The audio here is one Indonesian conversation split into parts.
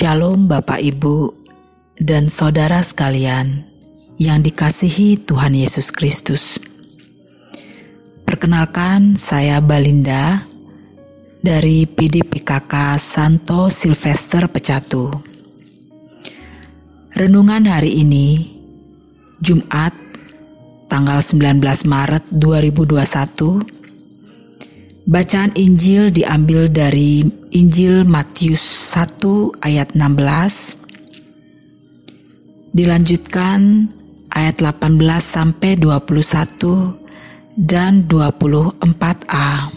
Shalom Bapak Ibu dan saudara sekalian yang dikasihi Tuhan Yesus Kristus. Perkenalkan saya Balinda dari PDPKK Santo Silvester Pecatu. Renungan hari ini Jumat tanggal 19 Maret 2021 Bacaan Injil diambil dari Injil Matius 1 ayat 16 dilanjutkan ayat 18 sampai 21 dan 24a.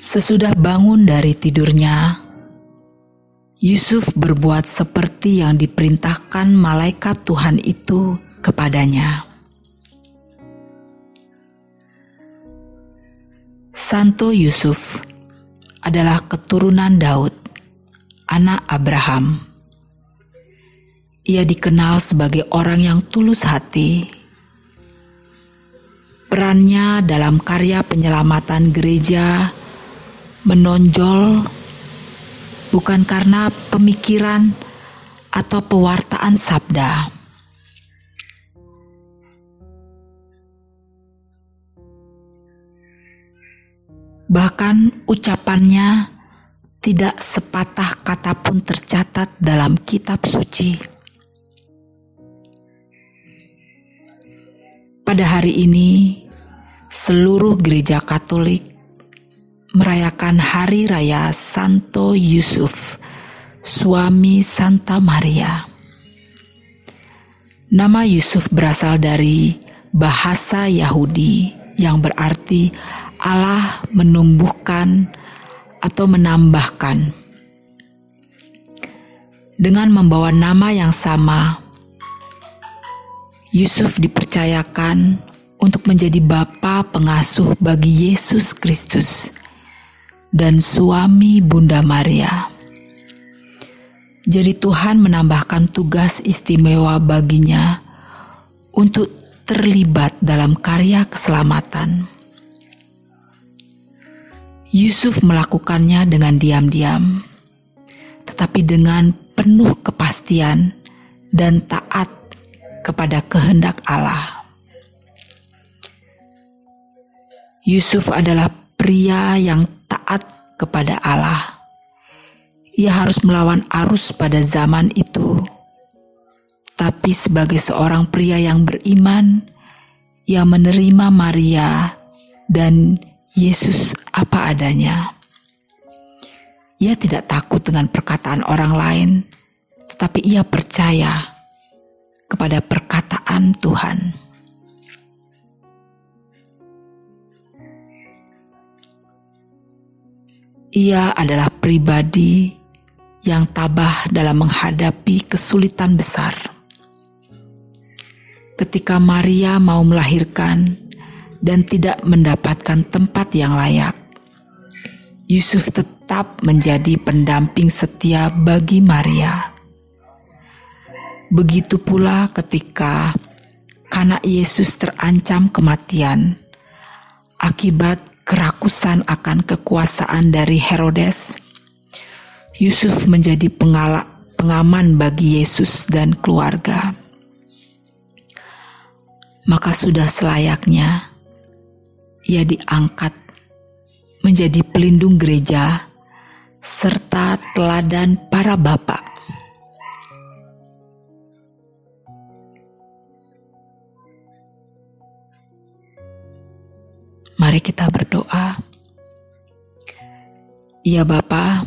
Sesudah bangun dari tidurnya, Yusuf berbuat seperti yang diperintahkan malaikat Tuhan itu kepadanya. Santo Yusuf adalah keturunan Daud, anak Abraham. Ia dikenal sebagai orang yang tulus hati. Perannya dalam karya penyelamatan gereja menonjol bukan karena pemikiran atau pewartaan sabda Bahkan ucapannya tidak sepatah kata pun tercatat dalam kitab suci. Pada hari ini, seluruh gereja Katolik merayakan hari raya Santo Yusuf, suami Santa Maria. Nama Yusuf berasal dari bahasa Yahudi yang berarti Allah menumbuhkan atau menambahkan. Dengan membawa nama yang sama, Yusuf dipercayakan untuk menjadi bapa pengasuh bagi Yesus Kristus dan suami Bunda Maria. Jadi Tuhan menambahkan tugas istimewa baginya untuk terlibat dalam karya keselamatan. Yusuf melakukannya dengan diam-diam, tetapi dengan penuh kepastian dan taat kepada kehendak Allah. Yusuf adalah pria yang taat kepada Allah. Ia harus melawan arus pada zaman itu, tapi sebagai seorang pria yang beriman, ia menerima Maria dan Yesus apa adanya. Ia tidak takut dengan perkataan orang lain, tetapi ia percaya kepada perkataan Tuhan. Ia adalah pribadi yang tabah dalam menghadapi kesulitan besar. Ketika Maria mau melahirkan, dan tidak mendapatkan tempat yang layak. Yusuf tetap menjadi pendamping setia bagi Maria. Begitu pula ketika anak Yesus terancam kematian akibat kerakusan akan kekuasaan dari Herodes. Yusuf menjadi pengalak, pengaman bagi Yesus dan keluarga. Maka sudah selayaknya ia diangkat menjadi pelindung gereja serta teladan para bapak. Mari kita berdoa. Ya Bapa,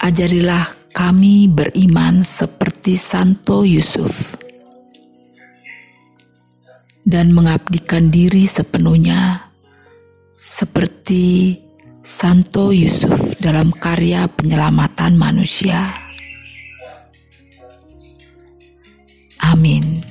ajarilah kami beriman seperti Santo Yusuf dan mengabdikan diri sepenuhnya seperti Santo Yusuf dalam karya penyelamatan manusia. Amin.